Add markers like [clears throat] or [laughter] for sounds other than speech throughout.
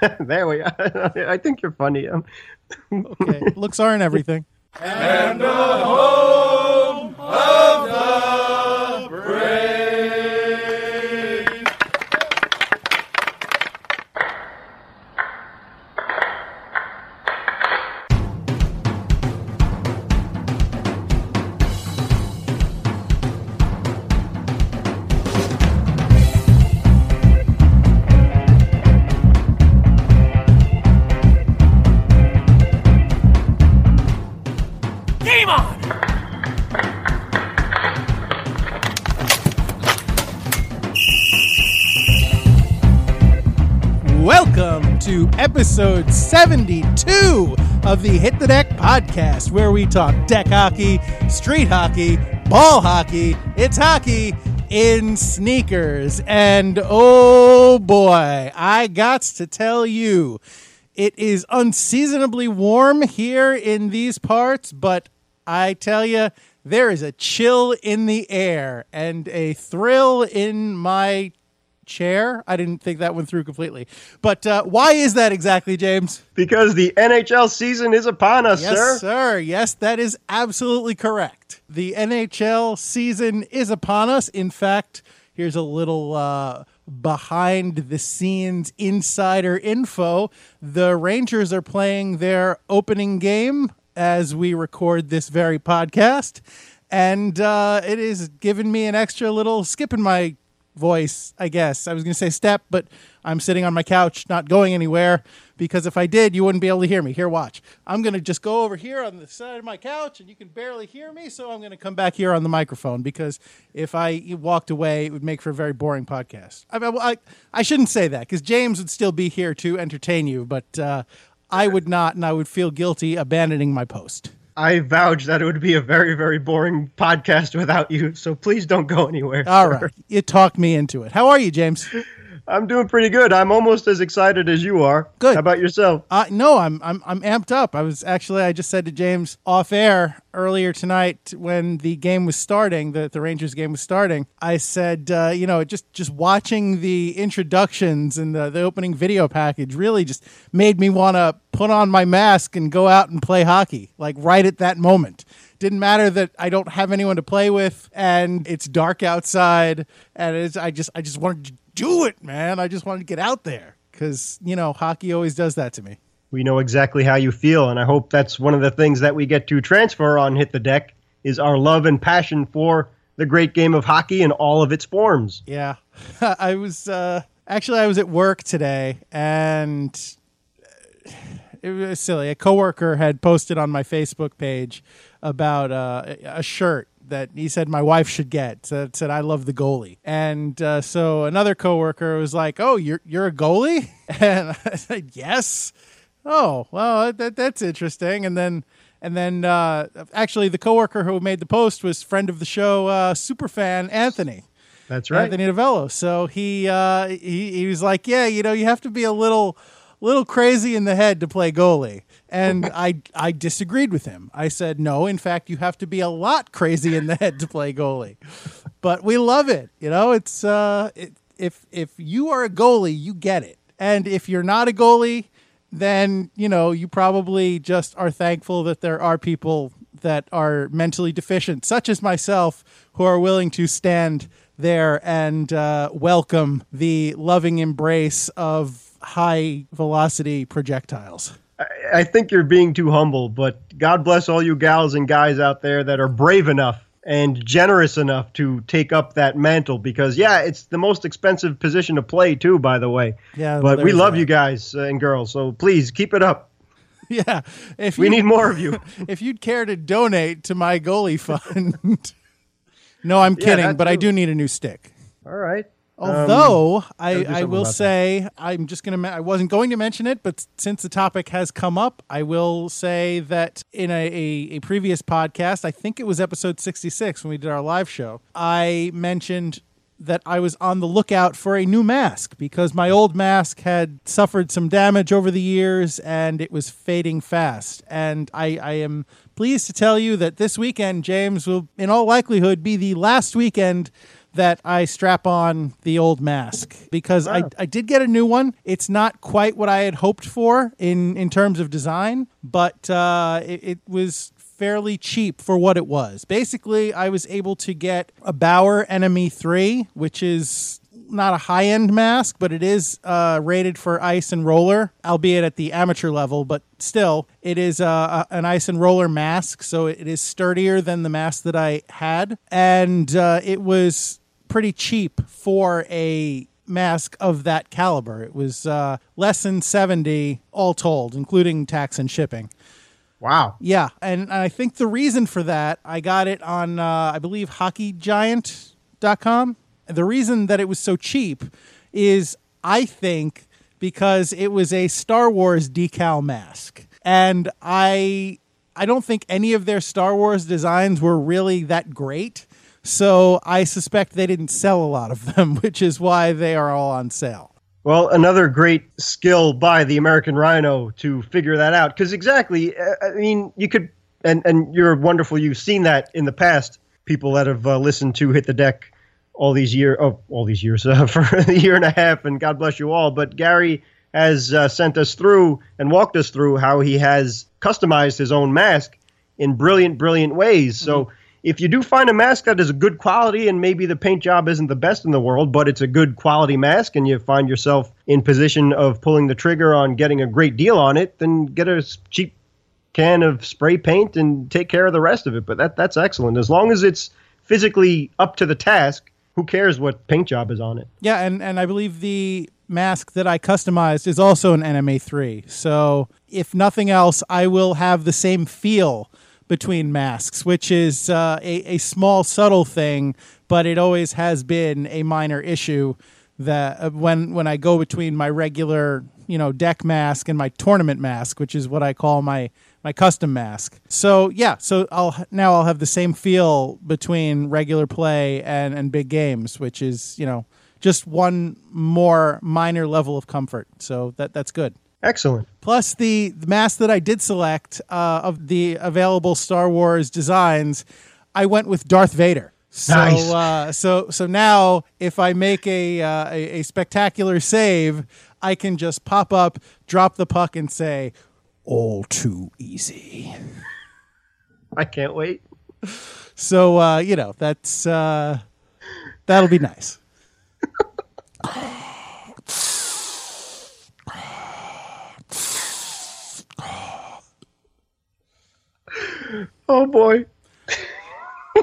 [laughs] there we are. [laughs] I think you're funny. [laughs] Okay, looks aren't everything. Game episode 72 of the Hit the Deck podcast, where we talk deck hockey, street hockey, ball hockey. It's hockey in sneakers. And oh boy, I got to tell you, it is unseasonably warm here in these parts, but I tell you, there is a chill in the air and a thrill in my chair. I didn't think that went through completely. But uh, why is that exactly, James? because the NHL season is upon us, Yes, sir. sir. Yes, that is absolutely correct. The NHL season is upon us. In fact, here's a little uh, behind the scenes insider info. The Rangers are playing their opening game as we record this very podcast. And uh, it is giving me an extra little skip in my voice, I guess. I was going to say step, but I'm sitting on my couch, not going anywhere, because if I did, you wouldn't be able to hear me. Here, watch. I'm going to just go over here on the side of my couch, and you can barely hear me, so I'm going to come back here on the microphone, because if I walked away, it would make for a very boring podcast. I, I, I shouldn't say that, because James would still be here to entertain you, but uh, I would not, and I would feel guilty abandoning my post. I vouch that it would be a very, very boring podcast without you. So please don't go anywhere. All right. You talked me into it. How are you, James? I'm doing pretty good. I'm almost as excited as you are. Good. How about yourself? Uh, no, I'm I'm I'm amped up. I was actually I just said to James off air earlier tonight when the game was starting, the the Rangers game was starting. I said, uh, you know, just just watching the introductions and the the opening video package really just made me want to put on my mask and go out and play hockey like right at that moment. Didn't matter that I don't have anyone to play with and it's dark outside and it's I just I just wanted to do it, man. I just wanted to get out there cuz you know, hockey always does that to me. We know exactly how you feel, and I hope that's one of the things that we get to transfer on Hit the Deck is our love and passion for the great game of hockey in all of its forms. Yeah. [laughs] I was uh actually I was at work today and it was silly. A coworker had posted on my Facebook page about uh, a shirt that he said my wife should get. That said I love the goalie. And uh, so another coworker was like, "Oh, you're you're a goalie?" [laughs] And I said, "Yes." Oh, well, that, that's interesting. And then and then uh, actually the coworker who made the post was friend of the show, uh, superfan Anthony. That's right. Anthony Novello. So he uh, he he was like, yeah, you know, you have to be a little little crazy in the head to play goalie. And I I disagreed with him. I said, no, in fact, you have to be a lot crazy in the head to play goalie. But we love it. You know, it's uh, it, if if you are a goalie, you get it. And if you're not a goalie, then you know you probably just are thankful that there are people that are mentally deficient, such as myself, who are willing to stand there and uh, welcome the loving embrace of high velocity projectiles. I, think you're being too humble, but God bless all you gals and guys out there that are brave enough and generous enough to take up that mantle because yeah, it's the most expensive position to play too, by the way. Yeah, but we love that. you guys and girls, so please keep it up. [laughs] Yeah, if We you- need more of you. [laughs] if you'd care to donate to my goalie fund. [laughs] no, I'm kidding, that but I do need a new stick. All right. Although um, I, I will about that. say I'm just gonna I wasn't going to mention it, but since the topic has come up, I will say that in a, a, a previous podcast, I think it was episode 66 when we did our live show, I mentioned that I was on the lookout for a new mask because my old mask had suffered some damage over the years and it was fading fast. And I, I am pleased to tell you that this weekend, James, will in all likelihood be the last weekend that I strap on the old mask because I, I did get a new one. It's not quite what I had hoped for in, in terms of design, but uh, it, it was fairly cheap for what it was. Basically, I was able to get a Bauer NME 3, which is not a high end mask, but it is uh, rated for ice and roller, albeit at the amateur level. But still, it is uh, a, an ice and roller mask, so it is sturdier than the mask that I had, and uh, it was pretty cheap for a mask of that caliber. It was uh, less than seventy all told, including tax and shipping. Wow. Yeah, and I think the reason for that, I got it on, uh, I believe, hockeygiant.com. The reason that it was so cheap is, I think, because it was a Star Wars decal mask. And I I don't think any of their Star Wars designs were really that great. So I suspect they didn't sell a lot of them, [laughs] which is why they are all on sale. Well, another great skill by the American Rhino to figure that out. Because exactly, uh, I mean, you could, and and you're wonderful. You've seen that in the past. People that have uh, listened to Hit the Deck all these years, oh, all these years [laughs] uh, for a year and a half, and God bless you all. But Gary has uh, sent us through and walked us through how he has customized his own mask in brilliant, brilliant ways. So if you do find a mask that is a good quality and maybe the paint job isn't the best in the world, but it's a good quality mask and you find yourself in position of pulling the trigger on getting a great deal on it, then get a cheap can of spray paint and take care of the rest of it. But that that's excellent. As long as it's physically up to the task, who cares what paint job is on it? Yeah, and, and I believe the mask that I customized is also an NME 3. So, if nothing else, I will have the same feel between masks, which is uh, a, a small, subtle thing, but it always has been a minor issue that uh, when, when I go between my regular, you know, deck mask and my tournament mask, which is what I call my my custom mask. So yeah, so I'll now I'll have the same feel between regular play and and big games, which is you know just one more minor level of comfort. So that that's good. Excellent. Plus the, the mask that I did select uh, of the available Star Wars designs, I went with Darth Vader. So Nice. uh, so so now if I make a, uh, a a spectacular save, I can just pop up, drop the puck, and say, "All too easy." I can't wait. So uh, you know that's uh, that'll be nice. [laughs] Oh boy. [laughs]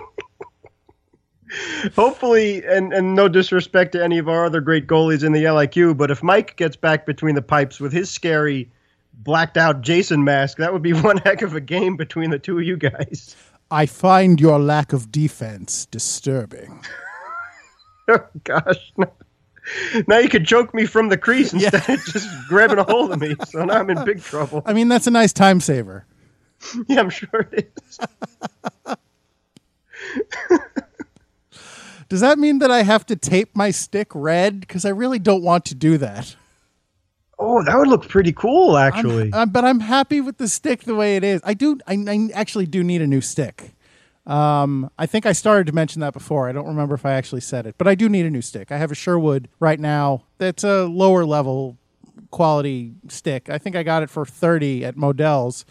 Hopefully, and, and no disrespect to any of our other great goalies in the LIQ, but if Mike gets back between the pipes with his scary, blacked out Jason mask, that would be [laughs] one heck of a game between the two of you guys. I find your lack of defense disturbing. [laughs] Oh, gosh. Now you could choke me from the crease instead of just grabbing a hold of me. So now I'm in big trouble. I mean, that's a nice time saver. [laughs] Yeah, I'm sure it is. [laughs] Does that mean that I have to tape my stick red? Because I really don't want to do that. Oh, that would look pretty cool, actually. Uh, but I'm happy with the stick the way it is. I do. I, I actually do need a new stick. Um, I think I started to mention that before. I don't remember if I actually said it, but I do need a new stick. I have a Sherwood right now. That's a lower level quality stick. I think I got it for 30 at Modell's,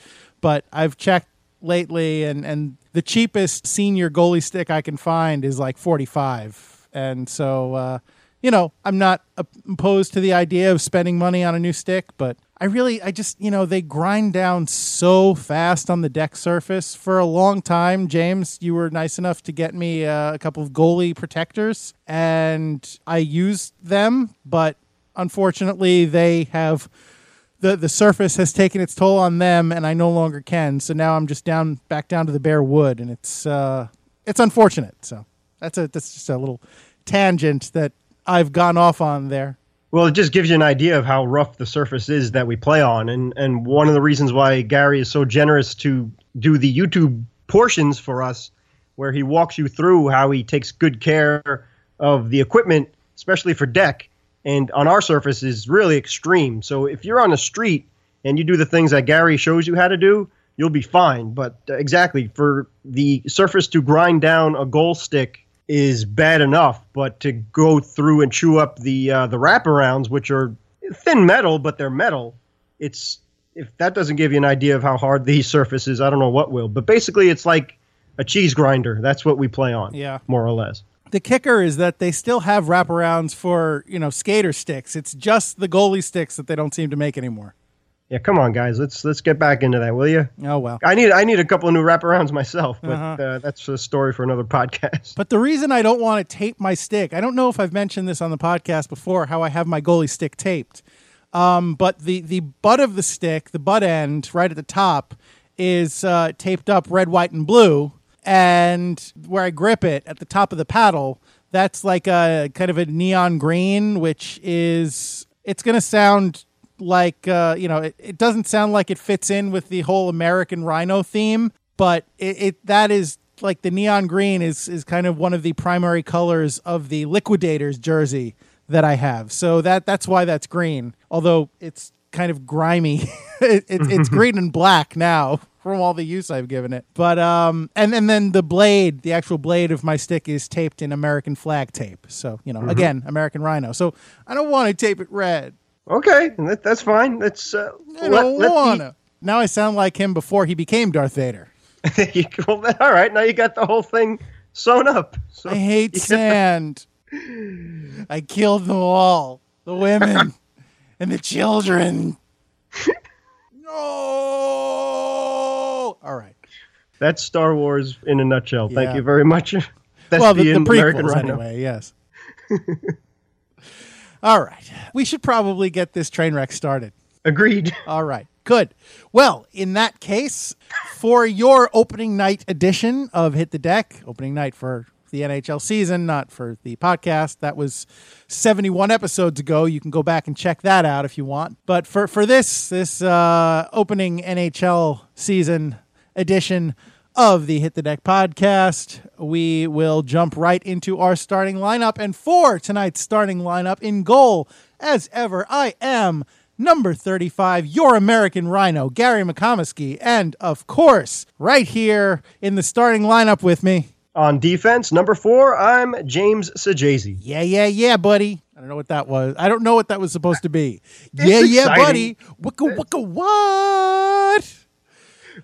but I've checked lately and and the cheapest senior goalie stick I can find is like 45. And so uh you know, I'm not opposed to the idea of spending money on a new stick, but I really, I just, you know, they grind down so fast on the deck surface. For a long time, James, you were nice enough to get me uh, a couple of goalie protectors, and I used them, but unfortunately, they have the the surface has taken its toll on them, and I no longer can. So now I'm just down back down to the bare wood, and it's uh, it's unfortunate. So that's a that's just a little tangent that I've gone off on there. Well, it just gives you an idea of how rough the surface is that we play on, and and one of the reasons why Gary is so generous to do the YouTube portions for us, where he walks you through how he takes good care of the equipment, especially for deck, and on our surface is really extreme. So if you're on the street and you do the things that Gary shows you how to do, you'll be fine. But uh, exactly for the surface to grind down a goal stick is bad enough, but to go through and chew up the uh, the wraparounds, which are thin metal, but they're metal, it's if that doesn't give you an idea of how hard [laughs] these surfaces, I don't know what will. But basically, it's like a cheese grinder. That's what we play on. Yeah. more or less. The kicker is that they still have wraparounds for, you know, skater sticks. It's just the goalie sticks that they don't seem to make anymore. Yeah, come on, guys. Let's let's get back into that, will you? Oh, well. I need I need a couple of new wraparounds myself, but Uh-huh. uh, that's a story for another podcast. But the reason I don't want to tape my stick, I don't know if I've mentioned this on the podcast before, how I have my goalie stick taped. Um, but the, the butt of the stick, the butt end right at the top, is uh, taped up red, white, and blue. And where I grip it at the top of the paddle, that's like a kind of a neon green, which is, it's going to sound like, uh, you know, it, it doesn't sound like it fits in with the whole American Rhino theme, but it, it that is like the neon green is is kind of one of the primary colors of the Liquidators jersey that I have. So that that's why that's green. Although it's kind of grimy. it, [laughs] it, it's [laughs] green and black now from all the use I've given it. But um and, and then the blade, the actual blade of my stick is taped in American flag tape. So, you know, again, American Rhino. So I don't want to tape it red. Okay, that, that's fine. Let's uh, I don't want to. Now I sound like him before he became Darth Vader. [laughs] all right, now you got the whole thing sewn up. So I hate [laughs] sand. I killed them all. The women [laughs] and the children. No. All right. that's Star Wars in a nutshell. Thank you very much. [laughs] That's well, the, the American prequels Rhino. anyway. Yes. [laughs] all right. We should probably get this train wreck started. Agreed. [laughs] All right. Good. Well, in that case, for your opening night edition of Hit the Deck, opening night for the NHL season, not for the podcast. That was 71 episodes ago. You can go back and check that out if you want. But for, for this, this uh, opening NHL season edition of the Hit the Deck podcast, we will jump right into our starting lineup. And for tonight's starting lineup, in goal, as ever, I am number 35, your American Rhino, Gary McComiskey. And of course, right here in the starting lineup with me, On defense, number four, I'm James Sajazi. yeah, yeah, yeah, buddy. I don't know what that was. I don't know what that was supposed to be. yeah, yeah, exciting. buddy. Wicka, wicka, what?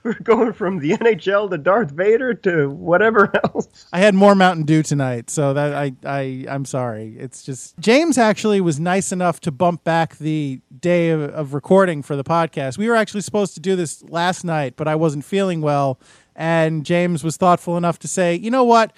[laughs] We're going from the NHL to Darth Vader to whatever [laughs] else. I had more Mountain Dew tonight, so that I I I'm sorry. It's just James actually was nice enough to bump back the day of, of recording for the podcast. We were actually supposed to do this last night, but I wasn't feeling well, and James was thoughtful enough to say, "You know what?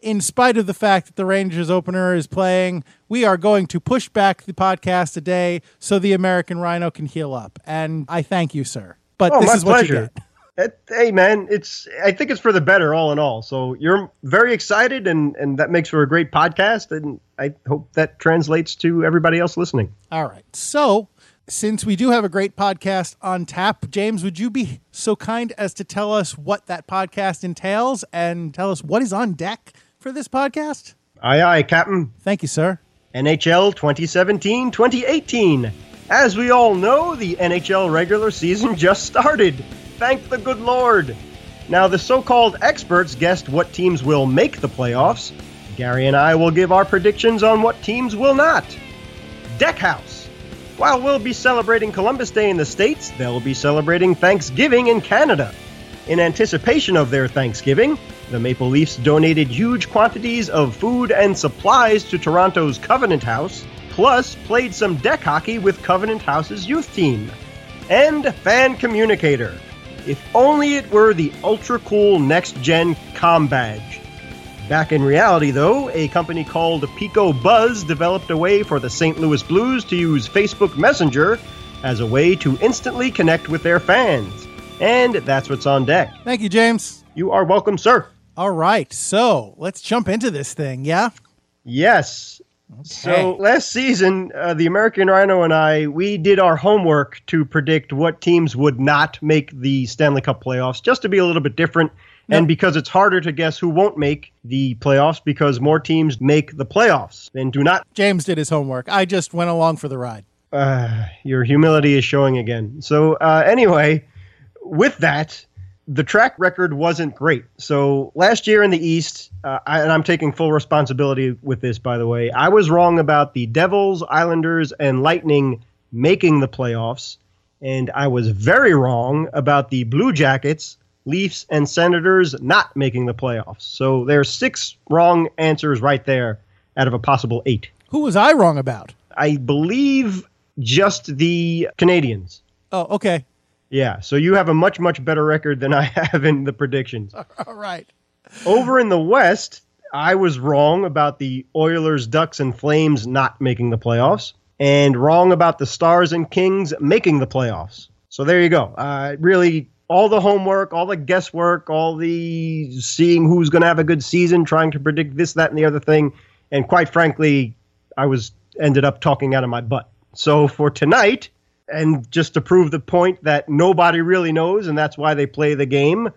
In spite of the fact that the Rangers opener is playing, we are going to push back the podcast a day so the American Rhino can heal up." And I thank you, sir. But Oh, this is what you get. It- hey, man, it's. I think it's for the better, all in all. So you're very excited, and and that makes for a great podcast, and I hope that translates to everybody else listening. All right. So, since we do have a great podcast on tap, James, would you be so kind as to tell us what that podcast entails and tell us what is on deck for this podcast? Aye, aye, Captain. Thank you, sir. NHL 2017 2018. As we all know, the NHL regular season [laughs] just started. Thank the good Lord. Now, the so called experts guessed what teams will make the playoffs. Gary and I will give our predictions on what teams will not. Deckhouse. While we'll be celebrating Columbus Day in the States, they'll be celebrating Thanksgiving in Canada. In anticipation of their Thanksgiving, the Maple Leafs donated huge quantities of food and supplies to Toronto's Covenant House, plus played some deck hockey with Covenant House's youth team. And Fan Communicator. If only it were the ultra cool next gen com badge. Back in reality, though, a company called Pico Buzz developed a way for the St. Louis Blues to use Facebook Messenger as a way to instantly connect with their fans. And that's what's on deck. Thank you, James. You are welcome, sir. All right. So, let's jump into this thing, yeah? Yes. So last season, uh, the American Rhino and I, we did our homework to predict what teams would not make the Stanley Cup playoffs, just to be a little bit different. And because it's harder to guess who won't make the playoffs because more teams make the playoffs than do not. James did his homework. I just went along for the ride. Uh, your humility is showing again. So, uh, anyway, with that, the track record wasn't great. So last year in the East, uh, I, and I'm taking full responsibility with this, by the way, I was wrong about the Devils, Islanders, and Lightning making the playoffs. And I was very wrong about the Blue Jackets, Leafs, and Senators not making the playoffs. So there's six wrong answers right there out of a possible eight. Who was I wrong about? I believe just the Canadiens. Oh, okay. Yeah, so you have a much much better record than I [laughs] have in the predictions. All right. Over in the West, I was wrong about the Oilers, Ducks, and Flames not making the playoffs, and wrong about the Stars and Kings making the playoffs. So there you go. Uh, really, all the homework, all the guesswork, all the seeing who's going to have a good season, trying to predict this, that, and the other thing, and quite frankly, I was ended up talking out of my butt. So for tonight, and just to prove the point that nobody really knows, and that's why they play the game,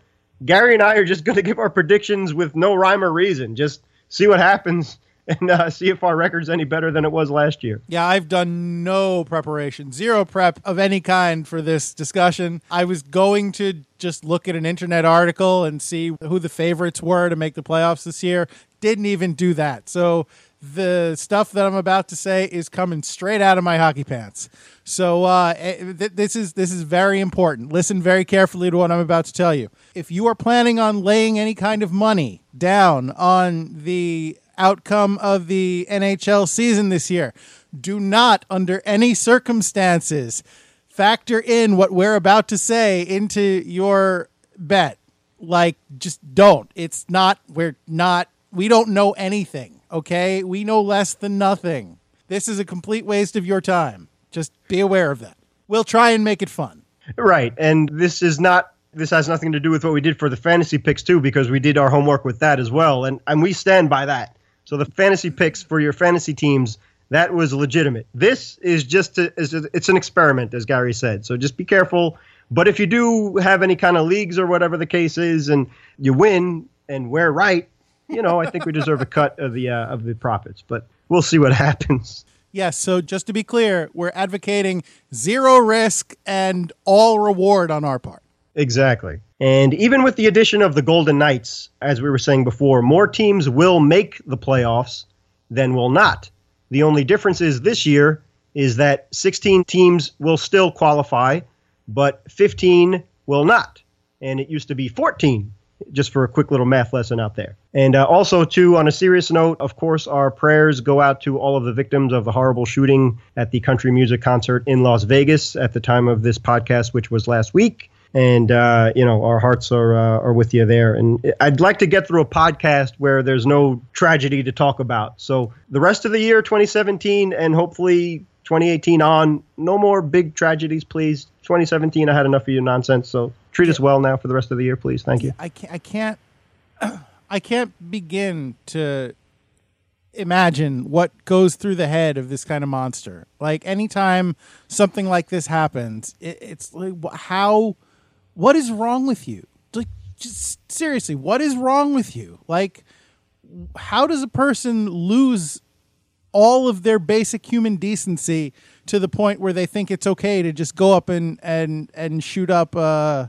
Gary and I are just [laughs] going to give our predictions with no rhyme or reason. Just see what happens [laughs] and uh, see if our record's any better than it was last year. Yeah, I've done no preparation, zero prep of any kind for this discussion. I was going to just look at an internet article and see who the favorites were to make the playoffs this year. Didn't even do that. So the stuff that I'm about to say is coming straight out of my hockey pants. So uh, eh, th- this is this is very important. Listen very carefully to what I'm about to tell you. If you are planning on laying any kind of money down on the outcome of the NHL season this year, do not, under any circumstances, factor in what we're about to say into your bet. Like, just don't. It's not. We're not. We don't know anything okay? We know less than nothing. This is a complete waste of your time. Just be aware of that. We'll try and make it fun. Right. And this is not this has nothing to do with what we did for the fantasy picks too because we did our homework with that as well and and we stand by that. So the fantasy picks for your fantasy teams that was legitimate. This is just a, is a, it's an experiment as Gary said. So just be careful. But if you do have any kind of leagues or whatever the case is and you win and we're right, you know, I think we deserve a cut of the uh, of the profits, but we'll see what [laughs] happens. Yes, so just to be clear, we're advocating zero risk and all reward on our part. Exactly. And even with the addition of the Golden Knights, as we were saying before, more teams will make the playoffs than will not. The only difference is this year is that 16 teams will still qualify, but 15 will not. And it used to be 14 just for a quick little math lesson out there. And uh, also, too, on a serious note, of course, our prayers go out to all of the victims of the horrible shooting at the country music concert in Las Vegas at the time of this podcast, which was last week. And uh, you know, our hearts are uh, are with you there. And I'd like to get through a podcast where there's no tragedy to talk about. So the rest of the year, 2017, and hopefully 2018 on, no more big tragedies, please. 2017, I had enough of your nonsense. So treat us well now for the rest of the year, please. Thank you. I can't. I can't. [clears throat] I can't begin to imagine what goes through the head of this kind of monster. Like anytime something like this happens, it, it's like how, what is wrong with you? Like, just seriously, what is wrong with you? Like, how does a person lose all of their basic human decency to the point where they think it's okay to just go up and and and shoot up uh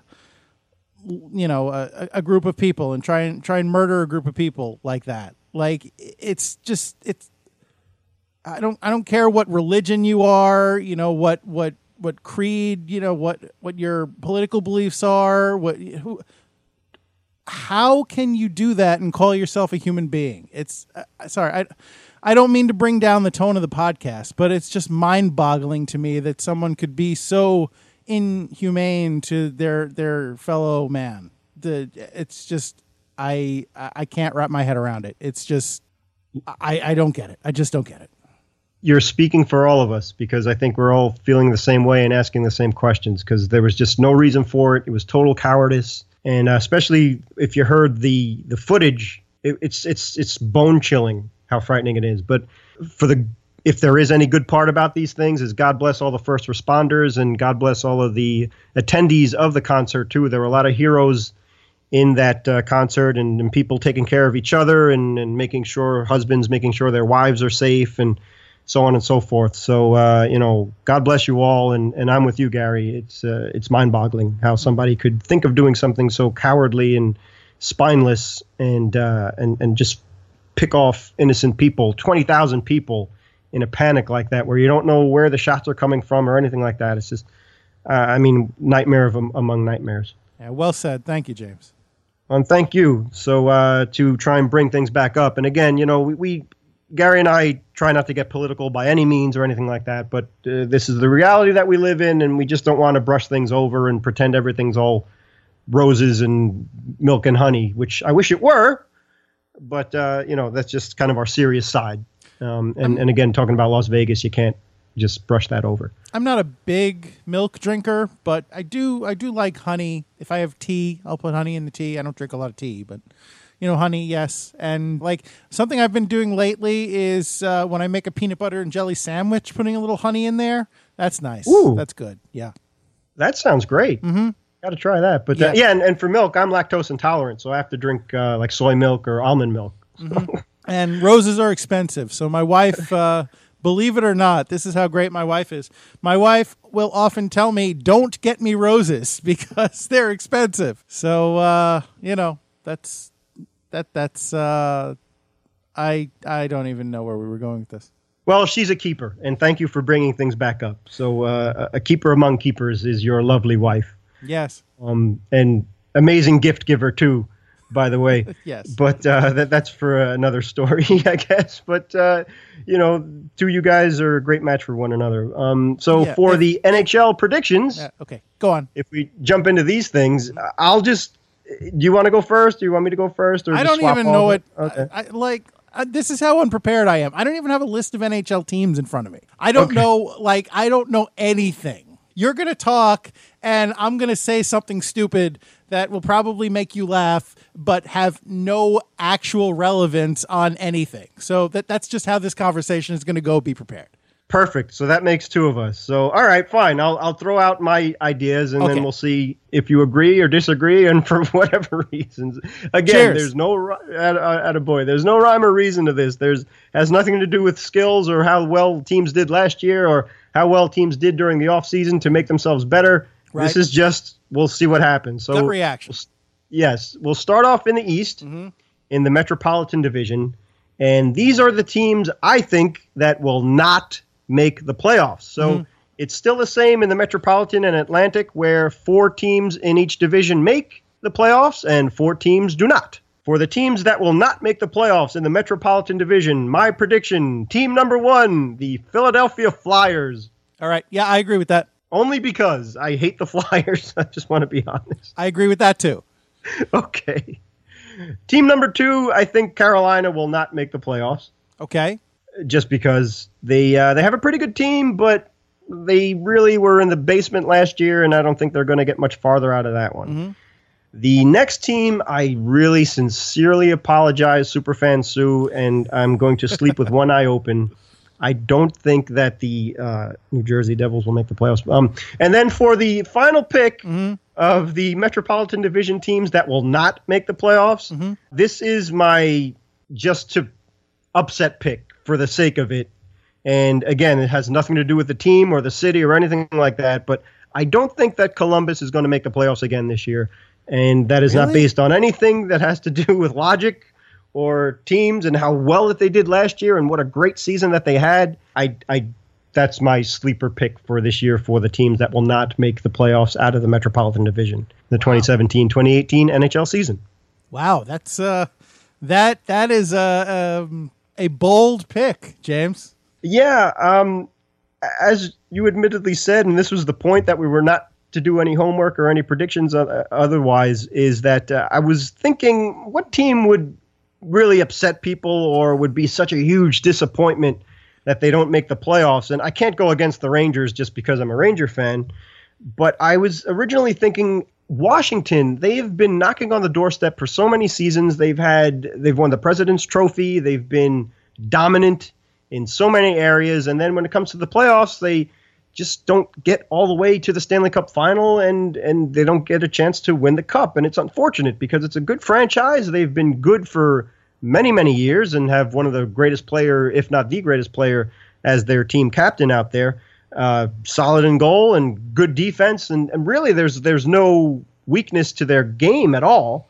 you know a, a group of people and try and try and murder a group of people like that. Like it's just it's i don't i don't care what religion you are you know what what what creed you know what what your political beliefs are what who how can you do that and call yourself a human being? It's uh, sorry i I don't mean to bring down the tone of the podcast, but it's just mind boggling to me that someone could be so inhumane to their their fellow man. The it's just I I can't wrap my head around it. It's just I I don't get it. I just don't get it. You're speaking for all of us because I think we're all feeling the same way and asking the same questions because there was just no reason for it. It was total cowardice, and uh, especially if you heard the the footage, it, it's it's it's bone chilling how frightening it is. But for the if there is any good part about these things is God bless all the first responders and God bless all of the attendees of the concert too. There were a lot of heroes in that uh, concert and, and, people taking care of each other and, and making sure husbands making sure their wives are safe and so on and so forth. So uh, you know, God bless you all, and, and I'm with you, Gary. It's uh, it's mind-boggling how somebody could think of doing something so cowardly and spineless, and uh, and and just pick off innocent people, twenty thousand people, in a panic like that, where you don't know where the shots are coming from or anything like that. It's just, uh, I mean, nightmare of among nightmares. Yeah, well said. Thank you, James. Um, thank you. So uh, to try and bring things back up, and again, you know, we, we Gary and I try not to get political by any means or anything like that, but uh, this is the reality that we live in, and we just don't want to brush things over and pretend everything's all roses and milk and honey, which I wish it were, but uh, you know that's just kind of our serious side. Um, and, and again, talking about Las Vegas, you can't just brush that over. I'm not a big milk drinker, but I do I do like honey. If I have tea, I'll put honey in the tea. I don't drink a lot of tea, but you know, honey, yes. And like something I've been doing lately is uh, when I make a peanut butter and jelly sandwich, putting a little honey in there. That's nice. Ooh. That's good. Yeah. That sounds great. Mm-hmm. Got to try that. But yeah, yeah and, and for milk, I'm lactose intolerant, so I have to drink uh, like soy milk or almond milk. Mm-hmm. [laughs] and roses are expensive. So my wife, uh, believe it or not, this is how great my wife is. My wife will often tell me, "Don't get me roses [laughs] because they're expensive." So uh, you know, that's that that's uh, I I don't even know where we were going with this. Well, she's a keeper, and thank you for bringing things back up. So, uh, a keeper among keepers is your lovely wife. Yes. Um, and amazing gift giver too, by the way. [laughs] yes. But uh, that that's for another story, [laughs] I guess. But uh, you know, two you guys are a great match for one another. Um, so Yeah, for if- the NHL predictions, Yeah, okay. Go on. if we jump into these things, I'll just. Do you want to go first? Do you want me to go first? Or I don't even know it. [laughs] Okay. I, I- like uh, this is how unprepared I am. I don't even have a list of NHL teams in front of me. I don't Okay. know. Like I don't know anything. You're gonna talk, and I'm gonna say something stupid that will probably make you laugh, but have no actual relevance on anything. So that that's just how this conversation is gonna go. Be prepared. Perfect. So that makes two of us. So all right, fine. I'll I'll throw out my ideas and Okay. then we'll see if you agree or disagree. And [laughs] for whatever [laughs] reasons, again, Cheers. there's no at, uh, at a boy. There's no rhyme or reason to this. There's has nothing to do with skills or how well teams did last year or how well teams did during the off season to make themselves better. Right. This is just we'll see what happens. So Gut reaction. Yes, we'll start off in the East Mm-hmm. in the Metropolitan Division, and these are the teams I think that will not make the playoffs. So Mm-hmm. it's still the same in the Metropolitan and Atlantic, where four teams in each division make the playoffs and four teams do not. For the teams that will not make the playoffs in the Metropolitan Division, my prediction: team number one, the Philadelphia Flyers. All right. Yeah, I agree with that. Only because I hate the [laughs] Flyers. I just want to be honest. I agree with that too. [laughs] Okay. Team number two, I think Carolina will not make the playoffs Okay. just because they uh, they have a pretty good team, but they really were in the basement last year, and I don't think they're going to get much farther out of that one. The next team, I really sincerely apologize, Superfan Sue, and I'm going to sleep with one eye open. I don't think that the uh, New Jersey Devils will make the playoffs. Um, and then for the final pick of the Metropolitan Division teams that will not make the playoffs, this is my just to upset pick for the sake of it. And again, it has nothing to do with the team or the city or anything like that. But I don't think that Columbus is going to make the playoffs again this year. And that is not based on anything that has to do with logic or teams and how well that they did last year and what a great season that they had. I, I, that's my sleeper pick for this year for the teams that will not make the playoffs out of the Metropolitan Division, the 2017-2018 NHL season. Wow, that's uh, that that is a um, a bold pick, James. Yeah, um, as you admittedly said, and this was the point that we were not to do any homework or any predictions otherwise, is that uh, I was thinking what team would really upset people or would be such a huge disappointment that they don't make the playoffs. And I can't go against the Rangers just because I'm a Ranger fan, but I was originally thinking Washington. They've been knocking on the doorstep for so many seasons. They've had they've won the President's Trophy. They've been dominant in so many areas, and then when it comes to the playoffs, they just don't get all the way to the Stanley Cup final, and and they don't get a chance to win the cup. And it's unfortunate because it's a good franchise. They've been good for many many years and have one of the greatest player, if not the greatest player, as their team captain out there. Uh, solid in goal and good defense, and, and really there's there's no weakness to their game at all.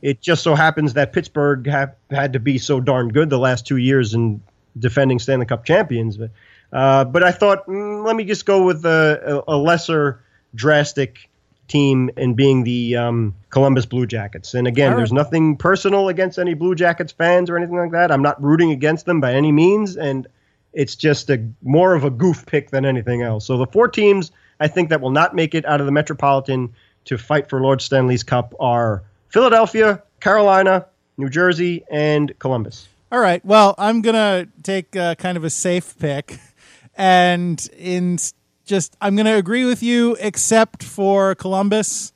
It just so happens that Pittsburgh have had to be so darn good the last two years in defending Stanley Cup champions. But uh, but I thought mm, let me just go with a, a, lesser drastic team and being the um, Columbus Blue Jackets. And again, right. there's nothing personal against any Blue Jackets fans or anything like that. I'm not rooting against them by any means, and it's just a more of a goof pick than anything else. So the four teams I think that will not make it out of the Metropolitan to fight for Lord Stanley's Cup are Philadelphia, Carolina, New Jersey, and Columbus. All right. Well, I'm gonna take uh, kind of a safe pick, [laughs] and in just I'm gonna agree with you, except for Columbus,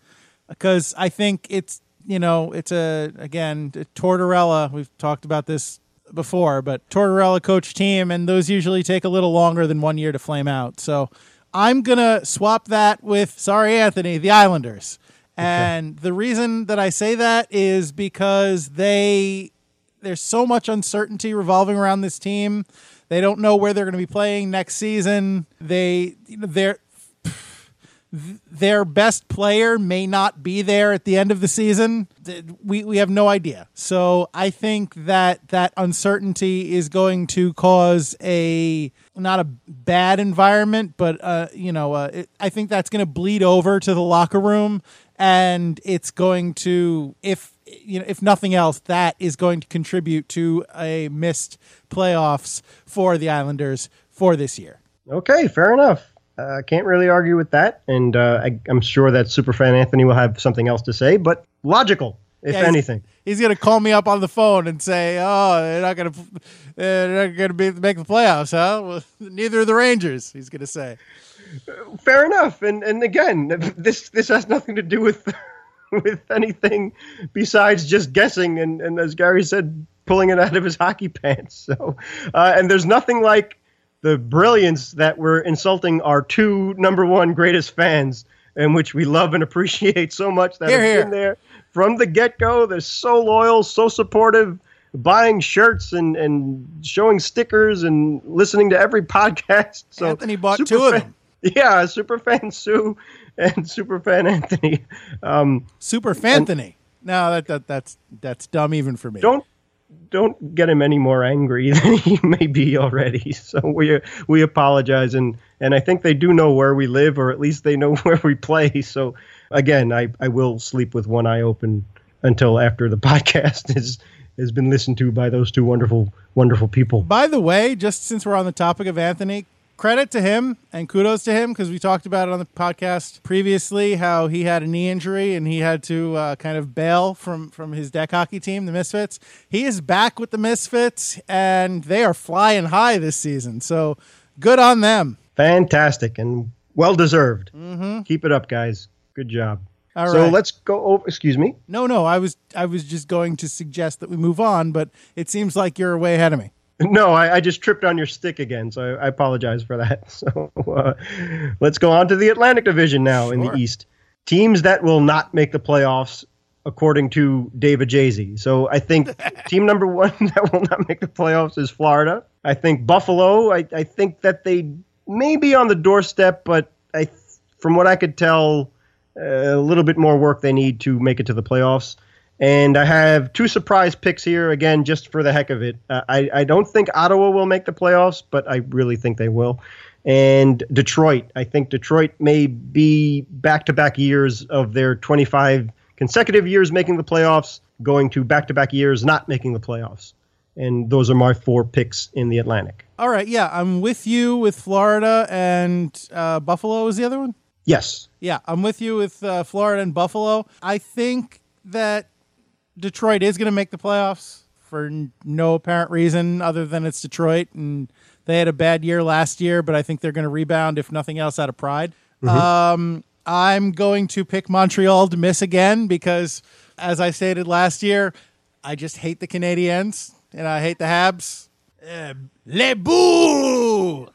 because I think it's you know it's a again Tortorella. We've talked about this before, but Tortorella coach team, and those usually take a little longer than one year to flame out. So I'm gonna swap that with sorry Anthony, the Islanders. And the reason that I say that is because they there's so much uncertainty revolving around this team. They don't know where they're going to be playing next season. They they're their best player may not be there at the end of the season. We we have no idea. So I think that that uncertainty is going to cause a not a bad environment, but uh, you know, uh, it, I think that's going to bleed over to the locker room, and it's going to if you know if nothing else, that is going to contribute to a missed playoffs for the Islanders for this year. Okay, fair enough. I uh, can't really argue with that, and uh, I, I'm sure that superfan Anthony will have something else to say, but logical, if Yeah, anything. He's gonna call me up on the phone and say, "Oh, they're not gonna, they're not gonna be make the playoffs, huh? Well, [laughs] neither are the Rangers." He's gonna say. Fair enough, and and again, this this has nothing to do with [laughs] with anything besides just guessing, and and as Gary said, pulling it out of his hockey pants. So, uh, and there's nothing like the brilliance that we're insulting our two number one greatest fans, in which we love and appreciate so much that Hear, have hear. been there from the get go. They're so loyal, so supportive. Buying shirts and, and showing stickers and listening to every [laughs] podcast. So Anthony bought super two of them. [laughs] yeah, Superfan Sue and Superfan Anthony. Um, Super Fanthony. No, that, that that's that's dumb even for me. don't don't get him any more angry [laughs] than he may be already. So we we apologize, and and I think they do know where we live, or at least they know [laughs] where we play. So again, I I will sleep with one eye open until after the [laughs] podcast is has been listened to by those two wonderful wonderful people. By the way, just since we're on the topic of Anthony, credit to him and kudos to him because we talked about it on the podcast previously how he had a knee injury and he had to uh, kind of bail from from his deck hockey team, the Misfits. He is back with the Misfits and they are flying high this season. So good on them. Fantastic and well deserved. Keep it up, guys. Good job. All so right. let's go over. Excuse me. No, no, I was I was just going to suggest that we move on, but it seems like you're way ahead of me. No, I, I just tripped on your stick again, so I, I apologize for that. [laughs] So uh, let's go on to the Atlantic Division now in the East. Teams that will not make the playoffs, according to David Jay-Z. So I think [laughs] team number one [laughs] that will not make the playoffs is Florida. I think Buffalo. I, I think that they may be on the doorstep, but I, from what I could tell, uh, a little bit more work they need to make it to the playoffs. And I have two surprise picks here, again, just for the heck of it. Uh, I, I don't think Ottawa will make the playoffs, but I really think they will. And Detroit. I think Detroit may be back to back years of their 25 consecutive years making the playoffs, going to back to back years not making the playoffs. And those are my four picks in the Atlantic. All right, yeah, I'm with you with Florida and uh, Buffalo is the other one. Yes. Yeah, I'm with you with uh, Florida and Buffalo. I think that Detroit is going to make the playoffs for no apparent reason other than it's Detroit and they had a bad year last year, but I think they're going to rebound if nothing else out of pride. Um, I'm going to pick Montreal to miss again because, as I stated last year, I just hate the Canadiens and I hate the Habs. Uh, les boo! [laughs]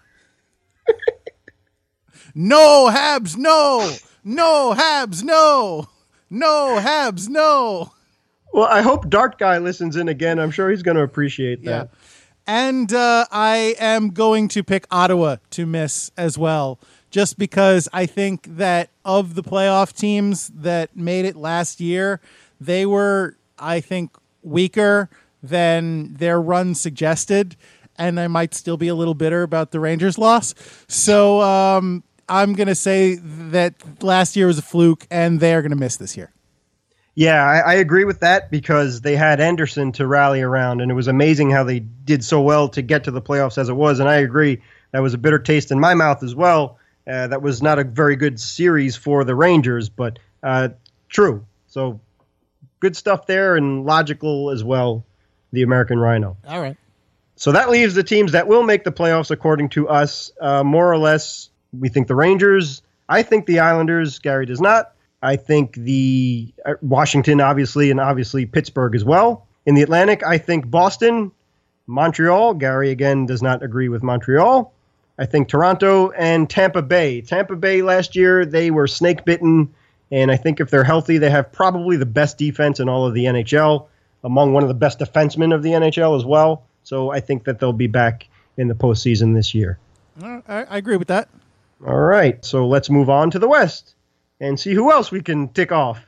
no Habs, no, no Habs, no, no Habs, no. Well, I hope Dart Guy listens in again. I'm sure he's going to appreciate Yeah. that. And uh, I am going to pick Ottawa to miss as well, just because I think that of the playoff teams that made it last year, they were, I think, weaker than their run suggested. And I might still be a little bitter about the Rangers loss. So um, I'm going to say that last year was a fluke and they're going to miss this year. Yeah, I, I, agree with that because they had Anderson to rally around, and it was amazing how they did so well to get to the playoffs as it was. And I agree that was a bitter taste in my mouth as well. Uh, that was not a very good series for the Rangers, but uh, true. So good stuff there and logical as well. The American Rhino. All right. So that leaves the teams that will make the playoffs, according to us, uh, more or less. We think the Rangers. I think the Islanders. Gary does not. I think the uh, Washington, obviously, and obviously Pittsburgh as well. In the Atlantic, I think Boston, Montreal. Gary again does not agree with Montreal. I think Toronto and Tampa Bay. Tampa Bay last year they were snake bitten, and I think if they're healthy, they have probably the best defense in all of the NHL, among one of the best defensemen of the NHL as well. So I think that they'll be back in the postseason this year. I, I agree with that. All right, so let's move on to the West and see who else we can tick off.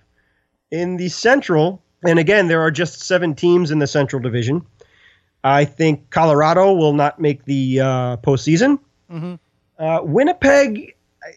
In the Central, and again, there are just seven teams in the Central Division. I think Colorado will not make the uh, postseason. Mm-hmm. Uh, Winnipeg, I,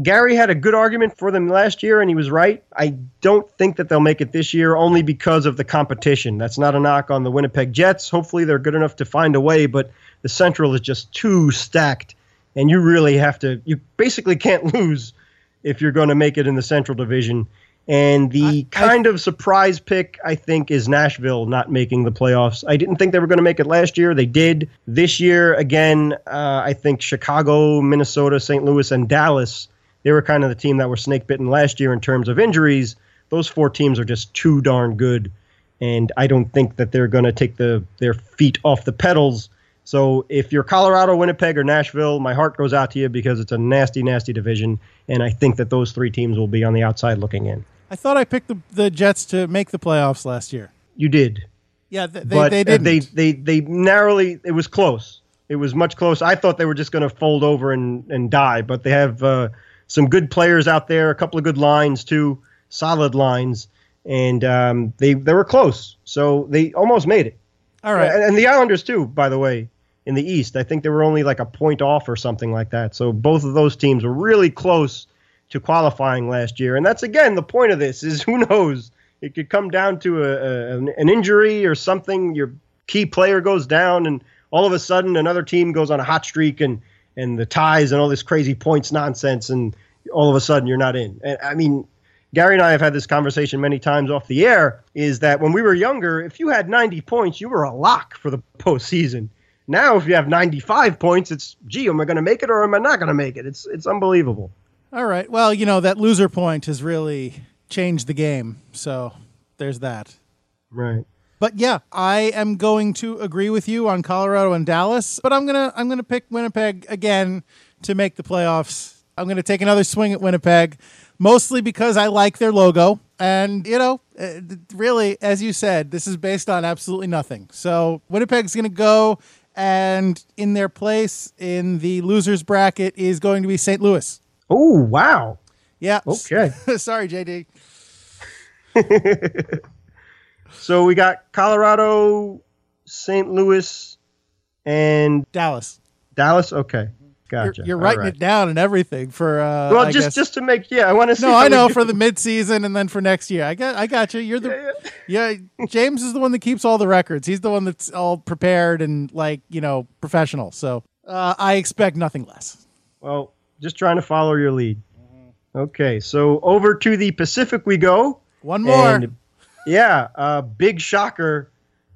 Gary had a good argument for them last year, and he was right. I don't think that they'll make it this year only because of the competition. That's not a knock on the Winnipeg Jets. Hopefully, they're good enough to find a way, but the Central is just too stacked, and you really have to, you basically can't [laughs] lose if you're going to make it in the Central Division. And the I, kind I, of surprise pick, I think, is Nashville not making the playoffs. I didn't think they were going to make it last year. They did. This year, again, uh, I think Chicago, Minnesota, St. Louis, and Dallas, they were kind of the team that were snake bitten last year in terms of injuries. Those four teams are just too darn good. And I don't think that they're going to take the their feet off the pedals so if you're Colorado, Winnipeg, or Nashville, my heart goes out to you because it's a nasty, nasty division, and I think that those three teams will be on the outside looking in. I thought I picked the, the Jets to make the playoffs last year. You did. Yeah, they, but they did. They, they they narrowly. It was close. It was much close. I thought they were just going to fold over and, and die, but they have uh, some good players out there, a couple of good lines too, solid lines, and um, they they were close. So they almost made it. All right. And, and the Islanders too, by the way in the East. I think they were only like a point off or something like that. So both of those teams were really close to qualifying last year. And that's again the point of this is [laughs] who knows. It could come down to a, a an injury or something. Your key player goes down, and all of a sudden another team goes on a hot streak and and the ties and all this crazy points nonsense, and all of a sudden you're not in. And I mean, Gary and I have had this conversation many times off the air. Is that when we were younger, if you had 90 points, you were a lock for the [laughs] postseason. Now, if you have 95 points, it's gee, am I going to make it or am I not going to make it? It's it's unbelievable. All right. Well, you know that loser point has really changed the game. So there's that. Right. But yeah, I am going to agree with you on Colorado and Dallas, but I'm gonna I'm gonna pick Winnipeg again to make the playoffs. I'm gonna take another swing at Winnipeg, mostly because I like their logo, and you know, uh, really, as you said, this is based on absolutely nothing. So Winnipeg's gonna go and in their place in the losers bracket is going to be St. Louis. Oh wow! Yeah. Okay. [laughs] Sorry, JD. [laughs] so we got Colorado, St. Louis, and Dallas. Dallas. Okay. Gotcha. You're, you're writing right. it down and everything for. Uh, well, I just guess. just to make yeah, I want to. see. No, I know for the mid season and then for next year. I got I got you. You're the yeah, yeah. James is the one that keeps all the records. He's the one that's all prepared and like you know professional. So uh, I expect nothing less. Well, just trying to follow your lead. Okay, so over to the Pacific we go. One more. And, yeah, uh, big shocker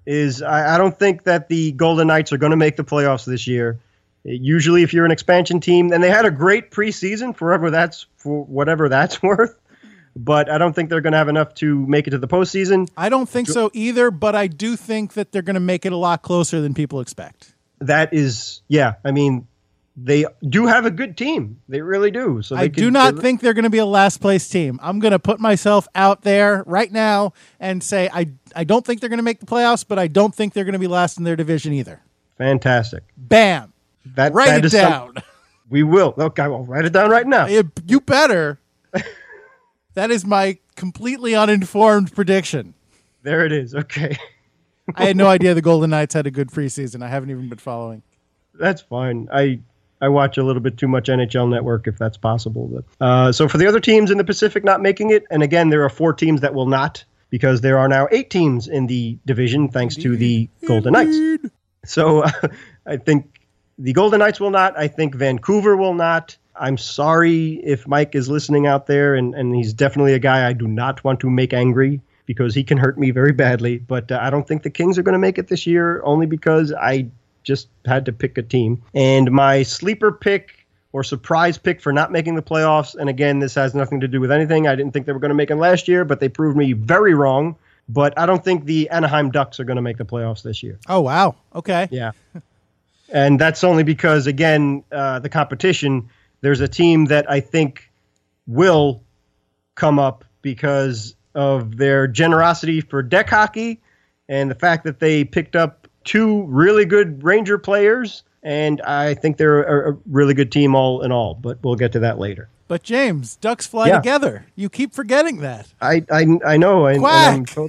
is I, I don't think that the Golden Knights are going to make the playoffs this year. Usually, if you're an expansion team, and they had a great preseason, forever that's for whatever that's [laughs] worth. But I don't think they're going to have enough to make it to the postseason. I don't think so either. But I do think that they're going to make it a lot closer than people expect. That is, yeah. I mean, they do have a good team. They really do. So I they do not they- think they're going to be a last place team. I'm going to put myself out there right now and say I I don't think they're going to make the playoffs, but I don't think they're going to be last in their division either. fantastic. Bam. That Write that it is some- down. we will. Okay, I'll write it down right now. You you better. [laughs] that is my completely uninformed prediction. There it is. Okay. I had no idea the Golden Knights had a good preseason. I haven't even been following. That's fine. I I watch a little bit too much NHL Network if that's possible. But, uh, so for the other teams in the Pacific not making it, and again there are four teams that will not because there are now eight teams in the division thanks to the Golden Knights. So uh, [laughs] I think the Golden Knights will not. I think Vancouver will not. I'm sorry if Mike is listening out there, and, and he's definitely a guy I do not want to make angry because he can hurt me very badly. But uh, I don't think the Kings are going to make it this year, only because I just had to pick a team. And my sleeper pick or surprise pick for not making the playoffs, and again, this has nothing to do with anything. I didn't think they were going to make it last year, but they proved me very wrong. But I don't think the Anaheim Ducks are going to make the playoffs this year. Oh wow. Okay. Yeah. [laughs] And that's only because, again, uh, the competition, there's a team that I think will come up because of their generosity for deck hockey and the fact that they picked up two really good Ranger players. And I think they're a, a really good team all in all, but we'll get to that later. But James, ducks fly Yeah. together. You keep forgetting that. I I, I know. I'm Quack. to-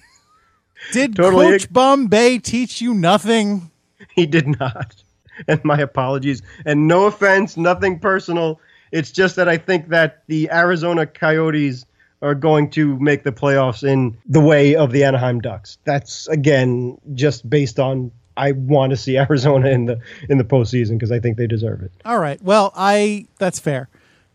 Did Totally. Coach Bombay teach you nothing? He did not. [laughs] And my apologies. And no offense, nothing personal. It's just that I think that the Arizona Coyotes are going to make the playoffs in the way of the Anaheim Ducks. That's again just based on I want to see [laughs] Arizona in the in the postseason because I think they deserve it. All right. Well, I that's fair.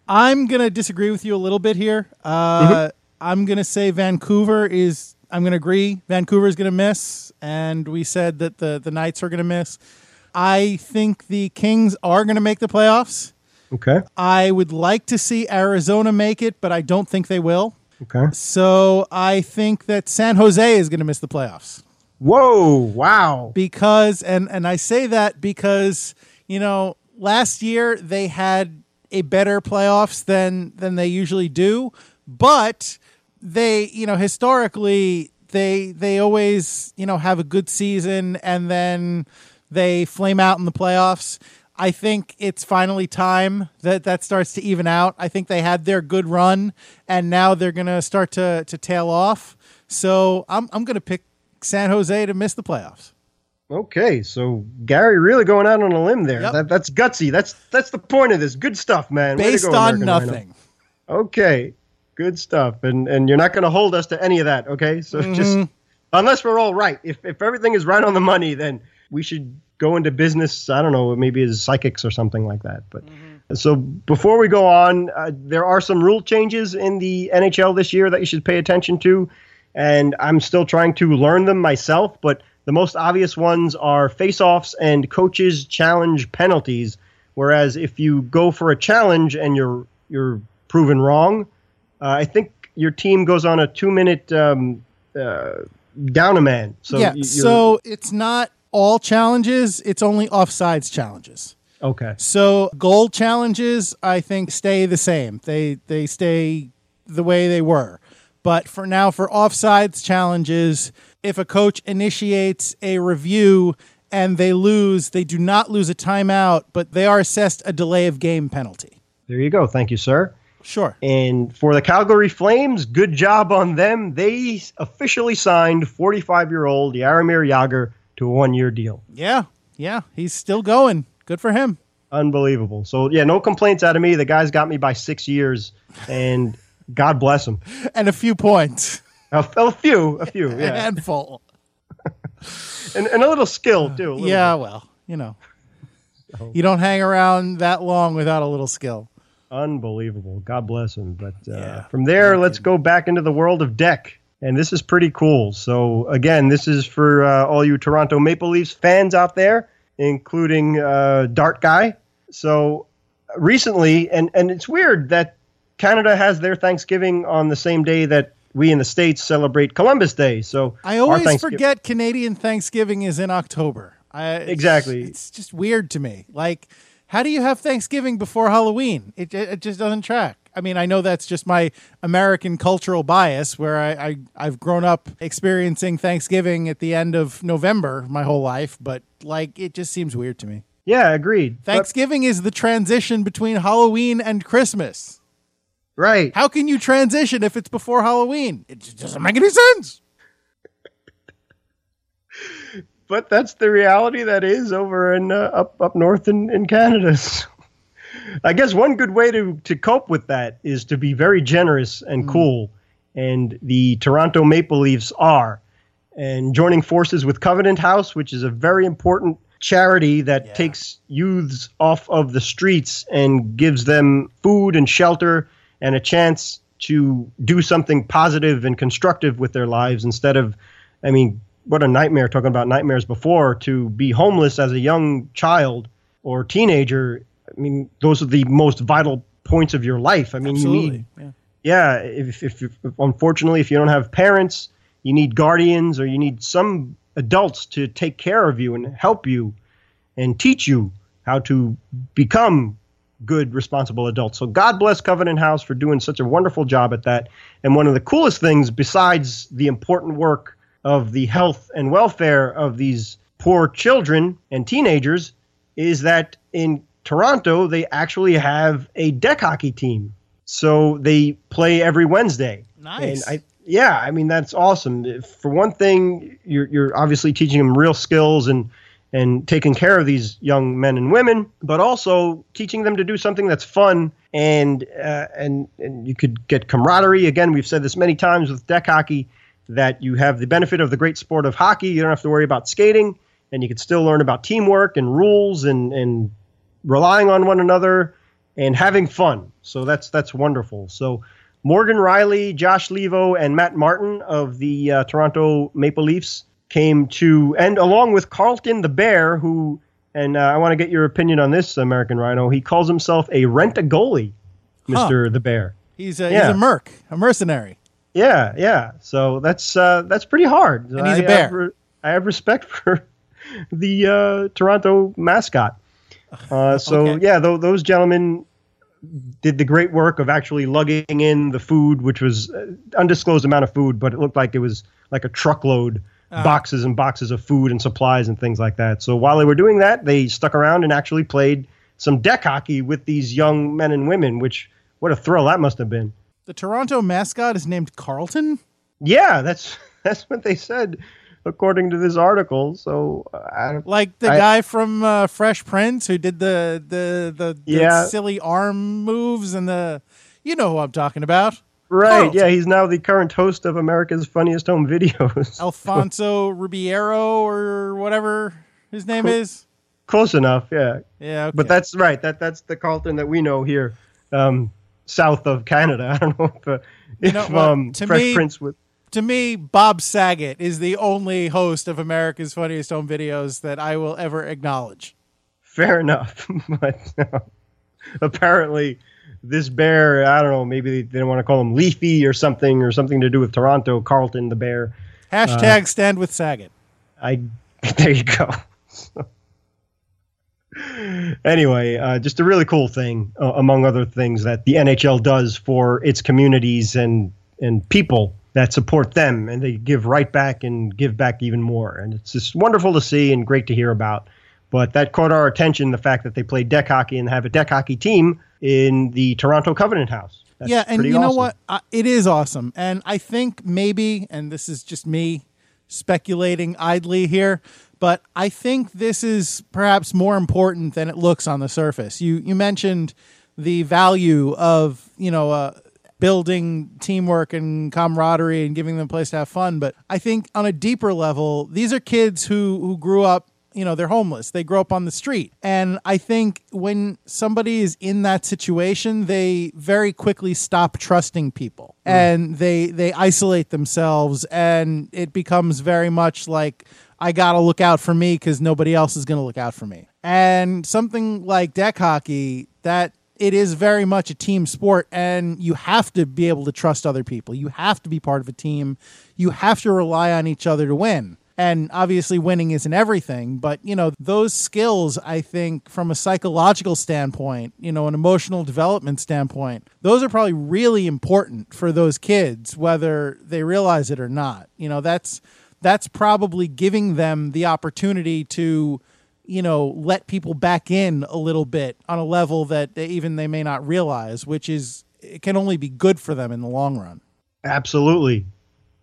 I'm gonna disagree with you a little bit here. Uh, Mm-hmm. I'm gonna say Vancouver is. I'm gonna agree. Vancouver is gonna miss, and we said that the the Knights are gonna miss. I think the Kings are gonna make the playoffs. Okay. I would like to see Arizona make it, but I don't think they will. Okay. So I think that San Jose is going to miss the playoffs Whoa! Wow. because, and and I say that because you know last year they had a better playoffs than than they usually do, but they you know historically they they always you know have a good season and then they flame out in the playoffs. I think it's finally time that that starts to even out. I think they had their good run and now they're going to start to to tail off. So I'm I'm going to pick San Jose to miss the playoffs. Okay, so Gary really going out on a limb there. Yep. That, that's gutsy. That's that's the point of this. Good stuff, man. Based go, on American Rhino. nothing. Okay, good stuff. And and you're not going to hold us to any of that, okay? So mm-hmm. just unless we're all right. If if everything is right on the money, then we should go into business. I don't know, maybe as psychics or something like that. But so before we go on, uh, there are some rule changes in the NHL this year that you should pay attention to, and I'm still trying to learn them myself. But the most obvious ones are face-offs and coaches challenge penalties. Whereas if you go for a challenge and you're you're proven wrong, uh, I think your team goes on a two-minute um, uh, down a man. So yeah. you're- So it's not all challenges, it's only offsides challenges. okay, So goal challenges, I think, stay the same. They they stay the way they were. But for now, for offsides challenges, if a coach initiates a review and they lose, they do not lose a timeout, but they are assessed a delay of game penalty. there you go. Thank you, sir. Sure. And for the Calgary Flames, good job on them. They officially signed 45-year-old Jaromir Jagr to a one-year deal. Yeah. Yeah. He's still going. Good for him. Unbelievable. So yeah, no complaints out of me. The guy's got me by six years, and God bless him. [laughs] And a few points. A, a few, a few, A [laughs] yeah, handful. [laughs] and, and a little skill too. little Yeah, well, you know. You don't hang around that long without a little skill. Unbelievable. God bless him. But uh, Yeah. from there, let's go back into the world of deck. And this is pretty cool. So, again, this is for uh, all you Toronto Maple Leafs fans out there, including uh, Dart Guy. So, recently, and, and it's weird that Canada has their Thanksgiving on the same day that we in the States celebrate Columbus Day. So, I always forget Canadian Thanksgiving is in October. I, it's- Exactly. It's just weird to me. Like, How do you have Thanksgiving before Halloween? It, it, it just doesn't track. I mean, I know that's just my American cultural bias where I, I, I've grown up experiencing Thanksgiving at the end of November my whole life, but like it just seems weird to me. Yeah, agreed. But- Thanksgiving is the transition between Halloween and Christmas. right. How can you transition if it's before Halloween? It just doesn't make any sense. [laughs] but that's the reality that is over in uh, up up north in, in Canada. [laughs] I guess one good way to to cope with that is to be very generous and mm. cool, and the Toronto Maple Leafs are, and joining forces with Covenant House, which is a very important charity that Yeah. takes youths off of the streets and gives them food and shelter and a chance to do something positive and constructive with their lives instead of I mean, what a nightmare talking about nightmares before to be homeless as a young child or teenager. I mean, those are the most vital points of your life. I mean, you need, Yeah. yeah, if, if, if unfortunately, if you don't have parents, you need guardians or you need some adults to take care of you and help you and teach you how to become good, responsible adults. So God bless Covenant House for doing such a wonderful job at that. And one of the coolest things, besides the important work of the health and welfare of these poor children and teenagers, is that in Toronto, they actually have a deck hockey team. So they play every Wednesday. Nice. And I, yeah, I mean that's awesome. For one thing, you're you're obviously teaching them real skills and and taking care of these young men and women, but also teaching them to do something that's fun and uh, and and you could get camaraderie. Again, we've said this many times with deck hockey that you have the benefit of the great sport of hockey. You don't have to worry about skating, and you can still learn about teamwork and rules and and relying on one another and having fun. So that's that's wonderful. So Morgan Rielly, Josh Leivo, and Matt Martin of the uh, Toronto Maple Leafs came to, and along with Carlton the Bear, who, and uh, I want to get your opinion on this, American Rhino. He calls himself a rent a goalie, Mister the Bear. He's a, Yeah. he's a merc, a mercenary. Yeah, yeah. So that's uh, that's pretty hard. And he's a I bear. Have re- I have respect [laughs] for the uh, Toronto mascot. Uh, so Okay. yeah, tho- those gentlemen did the great work of actually lugging in the food, which was uh, undisclosed amount of food, but it looked like it was like a truckload, Ah. boxes and boxes of food and supplies and things like that. So while they were doing that, they stuck around and actually played some deck hockey with these young men and women. Which what a thrill that must have been. The Toronto mascot is named Carlton. Yeah, that's [laughs] that's what they said, according to this article. So uh, I Like the I- guy from uh, Fresh Prince who did the the the, the Yeah. silly arm moves and the you know who I'm talking about. right, Carlton. yeah, he's now the current host of America's Funniest Home Videos. [laughs] Alfonso Rubiero or whatever his name is. Close enough, yeah. Yeah, okay. But that's right. That that's the Carlton that we know here, um, south of Canada. [laughs] I don't know if, uh, if know what? um, Fresh me- Prince would. To me, Bob Saget is the only host of America's Funniest Home Videos that I will ever acknowledge. Fair enough, [laughs] but uh, apparently this bear. I don't know. Maybe they didn't want to call him Leafy or something, or something to do with Toronto. Carlton the bear. Hashtag stand with Saget. I [laughs] there you go. anyway, uh, just a really cool thing, uh, among other things, that the NHL does for its communities and and people that support them, and they give right back and give back even more, and it's just wonderful to see and great to hear about. But that caught our attention, the fact that they play deck hockey and have a deck hockey team in the Toronto Covenant House. That's yeah, and you know awesome. what? Uh, it is awesome. And I think maybe, and this is just me speculating idly here, but I think this is perhaps more important than it looks on the surface. You you mentioned the value of you know uh, building teamwork and camaraderie and giving them a place to have fun, but I think on a deeper level, these are kids who who grew up you know they're homeless. They grow up on the street. And i think when somebody is in that situation they very quickly stop trusting people mm. and they they isolate themselves. And it becomes very much like i gotta look out for me because nobody else is gonna look out for me. And something like deck hockey that it is very much a team sport and you have to be able to trust other people. You have to be part of a team. You have to rely on each other to win. And obviously, winning isn't everything, but you know, those skills, I think, from a psychological standpoint, you know, an emotional development standpoint, those are probably really important for those kids, whether they realize it or not. You know, that's that's probably giving them the opportunity to you know let people back in a little bit on a level that they, even they may not realize which is it can only be good for them in the long run Absolutely.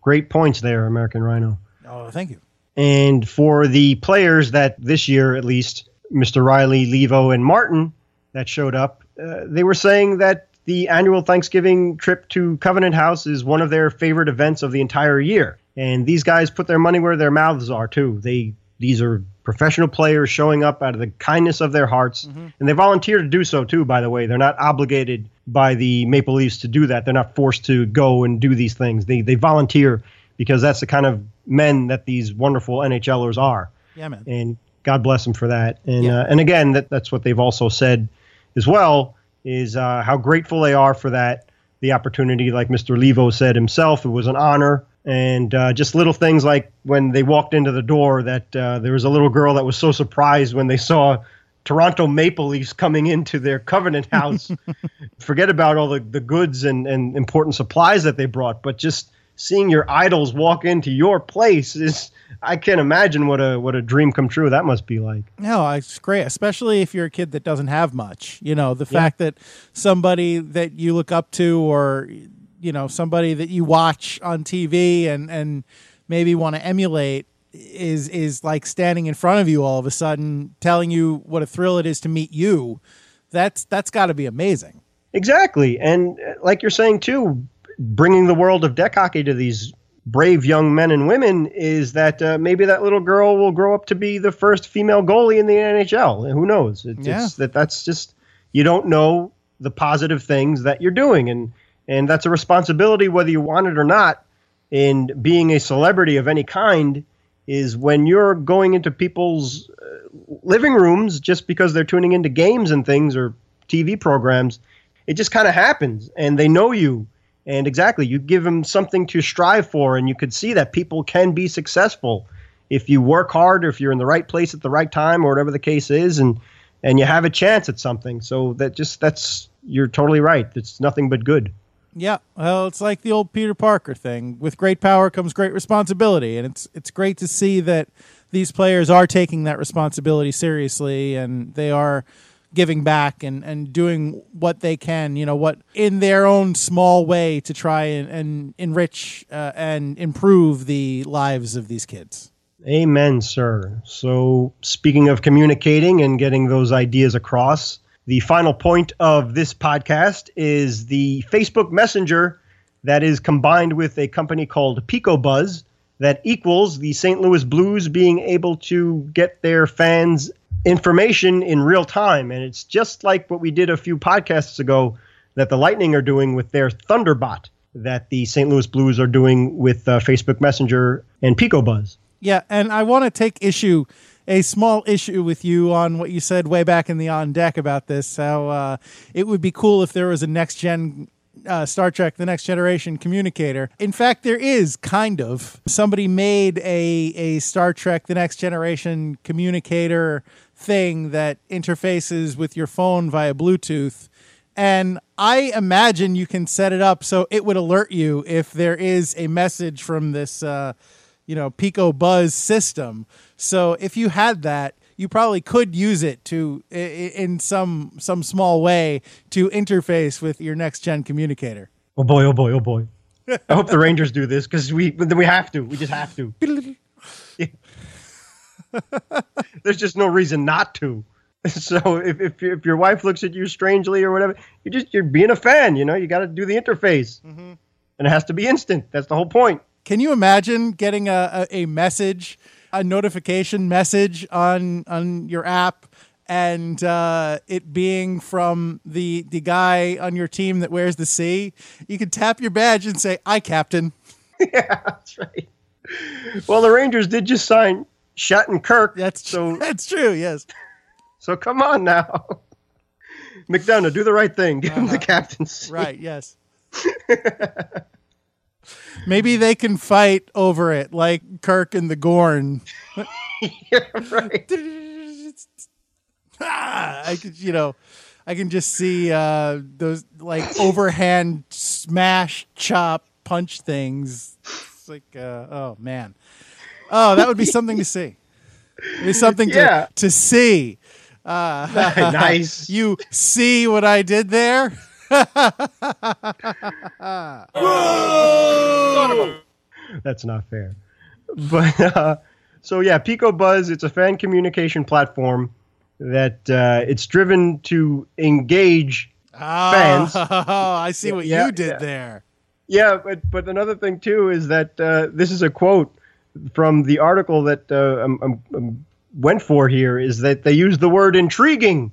Great points there, American Rhino. oh thank you And for the players that this year, at least, Mr. Rielly, Leivo, and Martin that showed up, uh, they were saying that the annual Thanksgiving trip to Covenant House is one of their favorite events of the entire year. And these guys put their money where their mouths are too. They these are professional players showing up out of the kindness of their hearts, and they volunteer to do so too. By the way, they're not obligated by the Maple Leafs to do that. They're not forced to go and do these things. They they volunteer because that's the kind of men that these wonderful NHLers are yeah man and God bless them for that. And Yeah. uh, and again, that that's what they've also said as well is uh, how grateful they are for that the opportunity. Like Mr. Leivo said himself, it was an honor. And uh, just little things like when they walked into the door, that uh, there was a little girl that was so surprised when they saw Toronto Maple Leafs coming into their Covenant [laughs] house. Forget about all the, the goods and, and important supplies that they brought, but just seeing your idols walk into your place is I can't imagine what a what a dream come true that must be like. No, it's great, especially if you're a kid that doesn't have much. You know, the fact that somebody that you look up to or you know, somebody that you watch on TV and and maybe want to emulate is is like standing in front of you all of a sudden telling you what a thrill it is to meet you. That's that's got to be amazing. Exactly, and uh, like you're saying too, bringing the world of deck hockey to these brave young men and women is that uh, maybe that little girl will grow up to be the first female goalie in the NHL. Who knows? It's, Yeah. it's that that's just you don't know the positive things that you're doing, and and that's a responsibility whether you want it or not. And being a celebrity of any kind is when you're going into people's uh, living rooms just because they're tuning into games and things or TV programs. It just kind of happens, and they know you. And exactly, you give them something to strive for, and you could see that people can be successful if you work hard, or if you're in the right place at the right time, or whatever the case is, and and you have a chance at something. So that just that's you're totally right. It's nothing but good. Yeah, well, it's like the old Peter Parker thing. With great power comes great responsibility, and it's it's great to see that these players are taking that responsibility seriously, and they are giving back and, and doing what they can, you know, what in their own small way to try and, and enrich uh, and improve the lives of these kids. Amen, sir. So, speaking of communicating and getting those ideas across, the final point of this podcast is the Facebook Messenger that is combined with a company called PicoBuzz that equals the St. Louis Blues being able to get their fans information in real time. And it's just like what we did a few podcasts ago that the Lightning are doing with their Thunderbot, that the St. Louis Blues are doing with uh, Facebook Messenger and PicoBuzz. Yeah, and I want to take issue, a small issue with you on what you said way back in the on deck about this. How uh, it would be cool if there was a next gen uh, Star Trek: The Next Generation communicator. In fact, there is kind of. Somebody made a a Star Trek: The Next Generation communicator thing that interfaces with your phone via Bluetooth. And I imagine you can set it up so it would alert you if there is a message from this, uh, you know, Pico Buzz system. So if you had that, you probably could use it to, in some some small way, to interface with your next gen communicator. Oh boy, oh boy, oh boy. I hope the Rangers do this because we we have to. We just have to. [laughs] [laughs] There's just no reason not to. [laughs] So if, if if your wife looks at you strangely or whatever, you just you're being a fan. You know, you got to do the interface, mm-hmm. and it has to be instant. That's the whole point. Can you imagine getting a, a, a message, a notification message on on your app, and uh, it being from the the guy on your team that wears the C? You can tap your badge and say, "I captain." [laughs] yeah, that's right. Well, the Rangers did just sign Shattenkirk. That's so. [laughs] that's true. Yes. So come on now, [laughs] McDonagh, do the right thing. Give him the captaincy. Right. Yes. Maybe they can fight over it like Kirk and the Gorn. [laughs] yeah, right. [laughs] Ah, I could, you know, I can just see uh, those like overhand smash, chop, punch things. It's like, uh, oh man, oh that would be something to see. Be something Yeah. to to see. Uh, [laughs] nice. you see what I did there? That's not fair. But uh, so yeah, Pico Buzz. It's a fan communication platform that uh, it's driven to engage. Fans. Oh, [laughs] I see what Yeah, you did yeah. there. Yeah, but but another thing too is that uh, this is a quote from the article that uh, I'm, I'm, I'm went for here is that they use the word intriguing,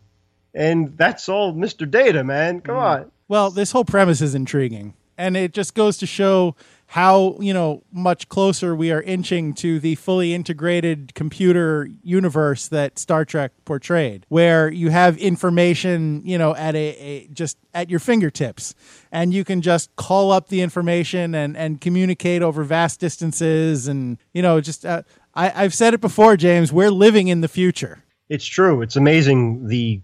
and that's all, Mr. Data, man. Come on. Well, this whole premise is intriguing, and it just goes to show how you know much closer we are inching to the fully integrated computer universe that Star Trek portrayed, where you have information, you know, at a, a just at your fingertips, and you can just call up the information and and communicate over vast distances, and you know, just uh, I, I've said it before, James. We're living in the future. It's true. It's amazing the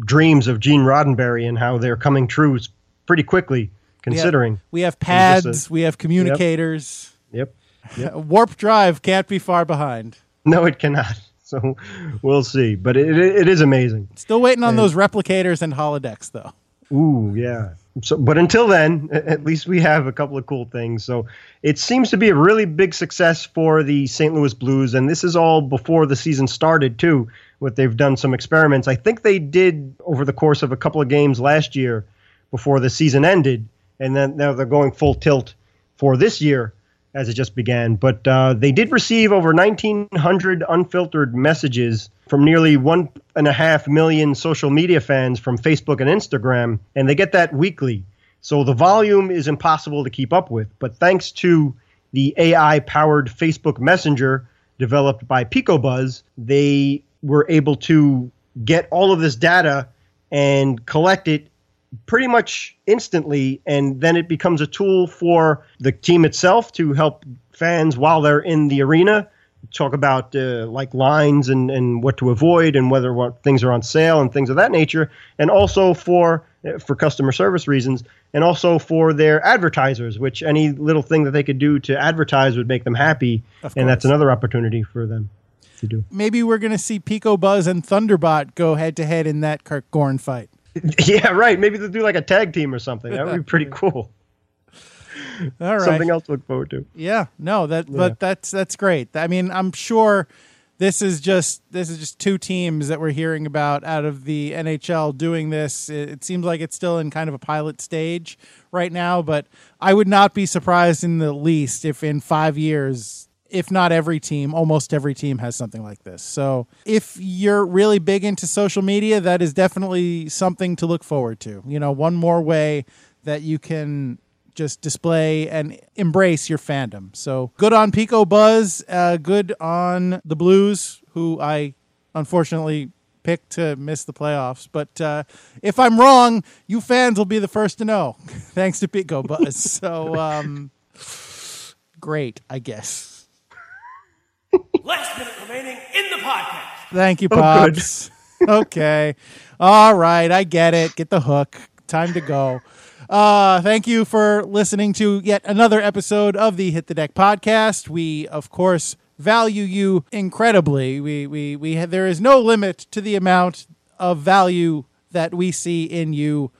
dreams of Gene Roddenberry and how they're coming true pretty quickly, considering. We have just uh, a- pads, we have communicators. Yep. [laughs] Warp drive can't be far behind. No, it cannot. [laughs] So we'll see. But it, it, it is amazing. Still waiting on those replicators and holodecks, though. Ooh, yeah. So, but until then, at least we have a couple of cool things. So it seems to be a really big success for the St. Louis Blues, and this is all before the season started too. What they've done some experiments. I think they did over the course of a couple of games last year before the season ended, and then now they're going full tilt for this year as it just began. But uh, they did receive over 1,900 unfiltered messages from nearly one and a half million social media fans from Facebook and Instagram, and they get that weekly. So the volume is impossible to keep up with. But thanks to the AI powered Facebook Messenger developed by PicoBuzz, they were able to get all of this data and collect it pretty much instantly, and then it becomes a tool for the team itself to help fans while they're in the arena talk about uh, like lines and, and what to avoid and whether what things are on sale and things of that nature, and also for uh, for customer service reasons, and also for their advertisers, which any little thing that they could do to advertise would make them happy, and that's another opportunity for them to do. Maybe we're going to see Pico Buzz and Thunderbot go head to head in that Kirk Gorn fight. [laughs] yeah, right. Maybe they'll do like a tag team or something. That would be pretty [laughs] cool. All right. Something else to look forward to. Yeah, no, that but that's that's great. I mean, I'm sure this is just this is just two teams that we're hearing about out of the NHL doing this. It, it seems like it's still in kind of a pilot stage right now, but I would not be surprised in the least if in 5 years if not every team, almost every team has something like this. So, if you're really big into social media, that is definitely something to look forward to. You know, one more way that you can just display and embrace your fandom. So good on Pico Buzz, uh, good on the Blues, who I unfortunately picked to miss the playoffs. But uh, if I'm wrong, you fans will be the first to know, [laughs] thanks to Pico Buzz. so um, great, I guess. Last minute remaining in the podcast. Thank you, Oh. Pops. [laughs] okay. All right. I get it. Get the hook. Time to go. Uh, thank you for listening to yet another episode of the Hit the Deck podcast. We, of course, value you incredibly. We, we, we, ha- there is no limit to the amount of value that we see in you,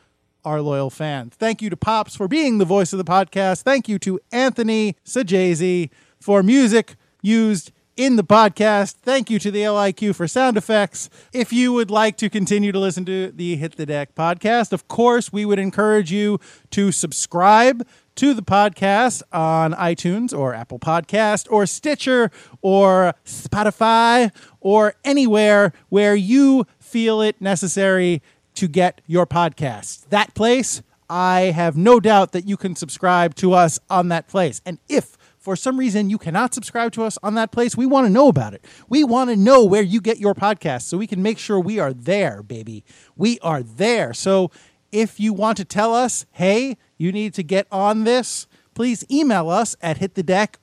our loyal fans. Thank you to Pops for being the voice of the podcast. Thank you to Anthony Sajazi for music used in the podcast. Thank you to the LIQ for sound effects. If you would like to continue to listen to the Hit the Deck podcast, of course, we would encourage you to subscribe to the podcast on iTunes or Apple Podcast or Stitcher or Spotify or anywhere where you feel it necessary to get your podcast. That place, I have no doubt that you can subscribe to us on that place. And if for some reason you cannot subscribe to us on that place, we want to know about it. We want to know where you get your podcast so we can make sure we are there, baby. We are there. So if you want to tell us, hey, you need to get on this, please email us at hitthedeck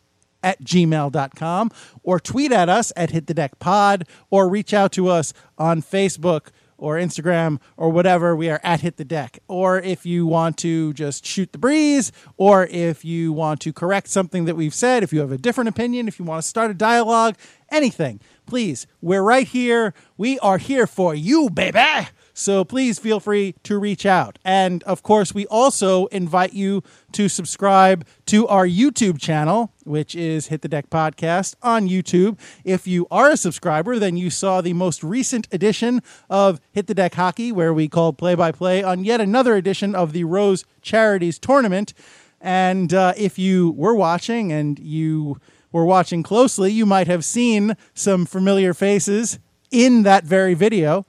at gmail.com or tweet at us at hit the deck pod or reach out to us on Facebook or Instagram or whatever, we are at Hit the Deck. Or if you want to just shoot the breeze, or if you want to correct something that we've said, if you have a different opinion, if you want to start a dialogue, anything, please, we're right here. We are here for you, baby. So please feel free to reach out. And of course, we also invite you to subscribe to our YouTube channel, which is Hit the Deck Podcast on YouTube. If you are a subscriber, then you saw the most recent edition of Hit the Deck Hockey, where we called play by play on yet another edition of the Rose Charities Tournament. And uh, if you were watching and you were watching closely, you might have seen some familiar faces in that very video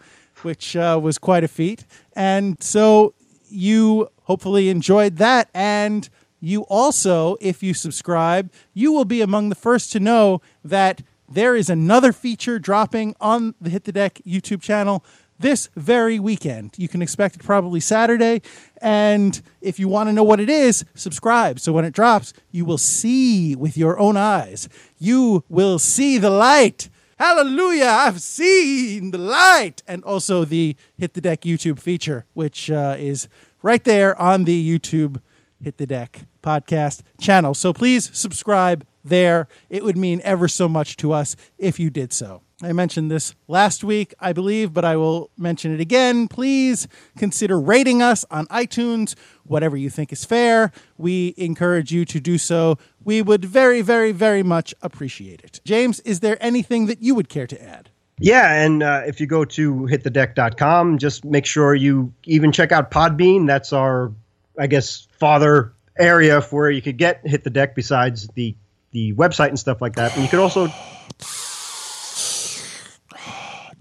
which uh, was quite a feat. And so you hopefully enjoyed that. And you also, if you subscribe, you will be among the first to know that there is another feature dropping on the Hit the Deck YouTube channel this very weekend. You can expect it probably Saturday. And if you want to know what it is, subscribe. So when it drops, you will see with your own eyes. You will see the light. Hallelujah, I've seen the light. And also the Hit the Deck YouTube feature, which uh, is right there on the YouTube Hit the Deck podcast channel. So please subscribe there. It would mean ever so much to us if you did so. I mentioned this last week, I believe, but I will mention it again. Please consider rating us on iTunes, whatever you think is fair. We encourage you to do so. We would very, very, very much appreciate it. James, is there anything that you would care to add? Yeah, and uh, if you go to hitthedeck.com, just make sure you even check out Podbean. That's our, I guess, father area for where you could get Hit the Deck besides the the website and stuff like that. And you could also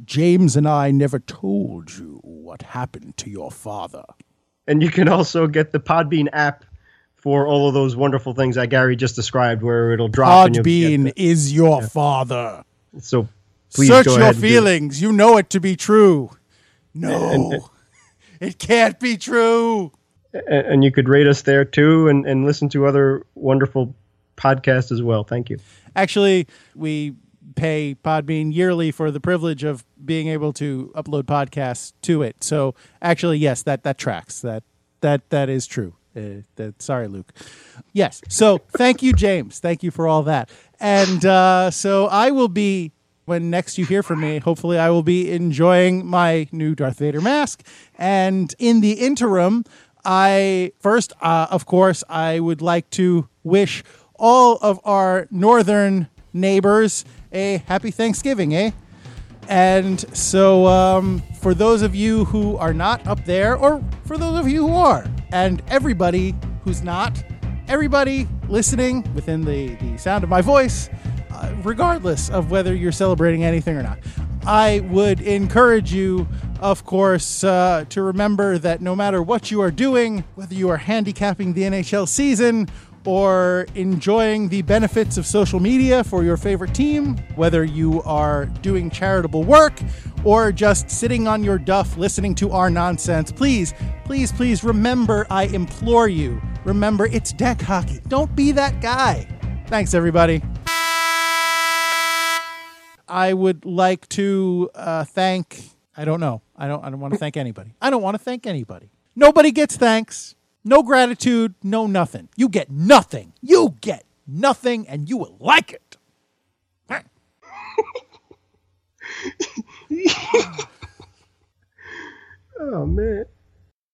James and I never told you what happened to your father. And you can also get the Podbean app for all of those wonderful things that Gary just described, where it'll drop. Podbean is your yeah. father. So please search your feelings. You know it to be true. No, and, [laughs] and, [laughs] it can't be true. And you could rate us there too, and, and listen to other wonderful podcasts as well. Thank you. Actually, we pay Podbean yearly for the privilege of being able to upload podcasts to it. So actually, yes, that that tracks. That that that is true. Uh, that, sorry, Luke. Yes. So thank you, James. Thank you for all that. And uh, so I will be when next you hear from me. Hopefully, I will be enjoying my new Darth Vader mask. And in the interim, I first, uh, of course, I would like to wish all of our northern neighbors a happy Thanksgiving, eh? And so, um, for those of you who are not up there, or for those of you who are, and everybody who's not, everybody listening within the, the sound of my voice, uh, regardless of whether you're celebrating anything or not, I would encourage you, of course, uh, to remember that no matter what you are doing, whether you are handicapping the NHL season or enjoying the benefits of social media for your favorite team, whether you are doing charitable work or just sitting on your duff listening to our nonsense, please, please, please remember, I implore you, remember it's deck hockey. Don't be that guy. Thanks, everybody. I would like to uh, thank. I don't know. I don't. I don't want to thank anybody. I don't want to thank anybody. Nobody gets thanks. No gratitude, no nothing. You get nothing. You get nothing, and you will like it. [laughs] oh, man.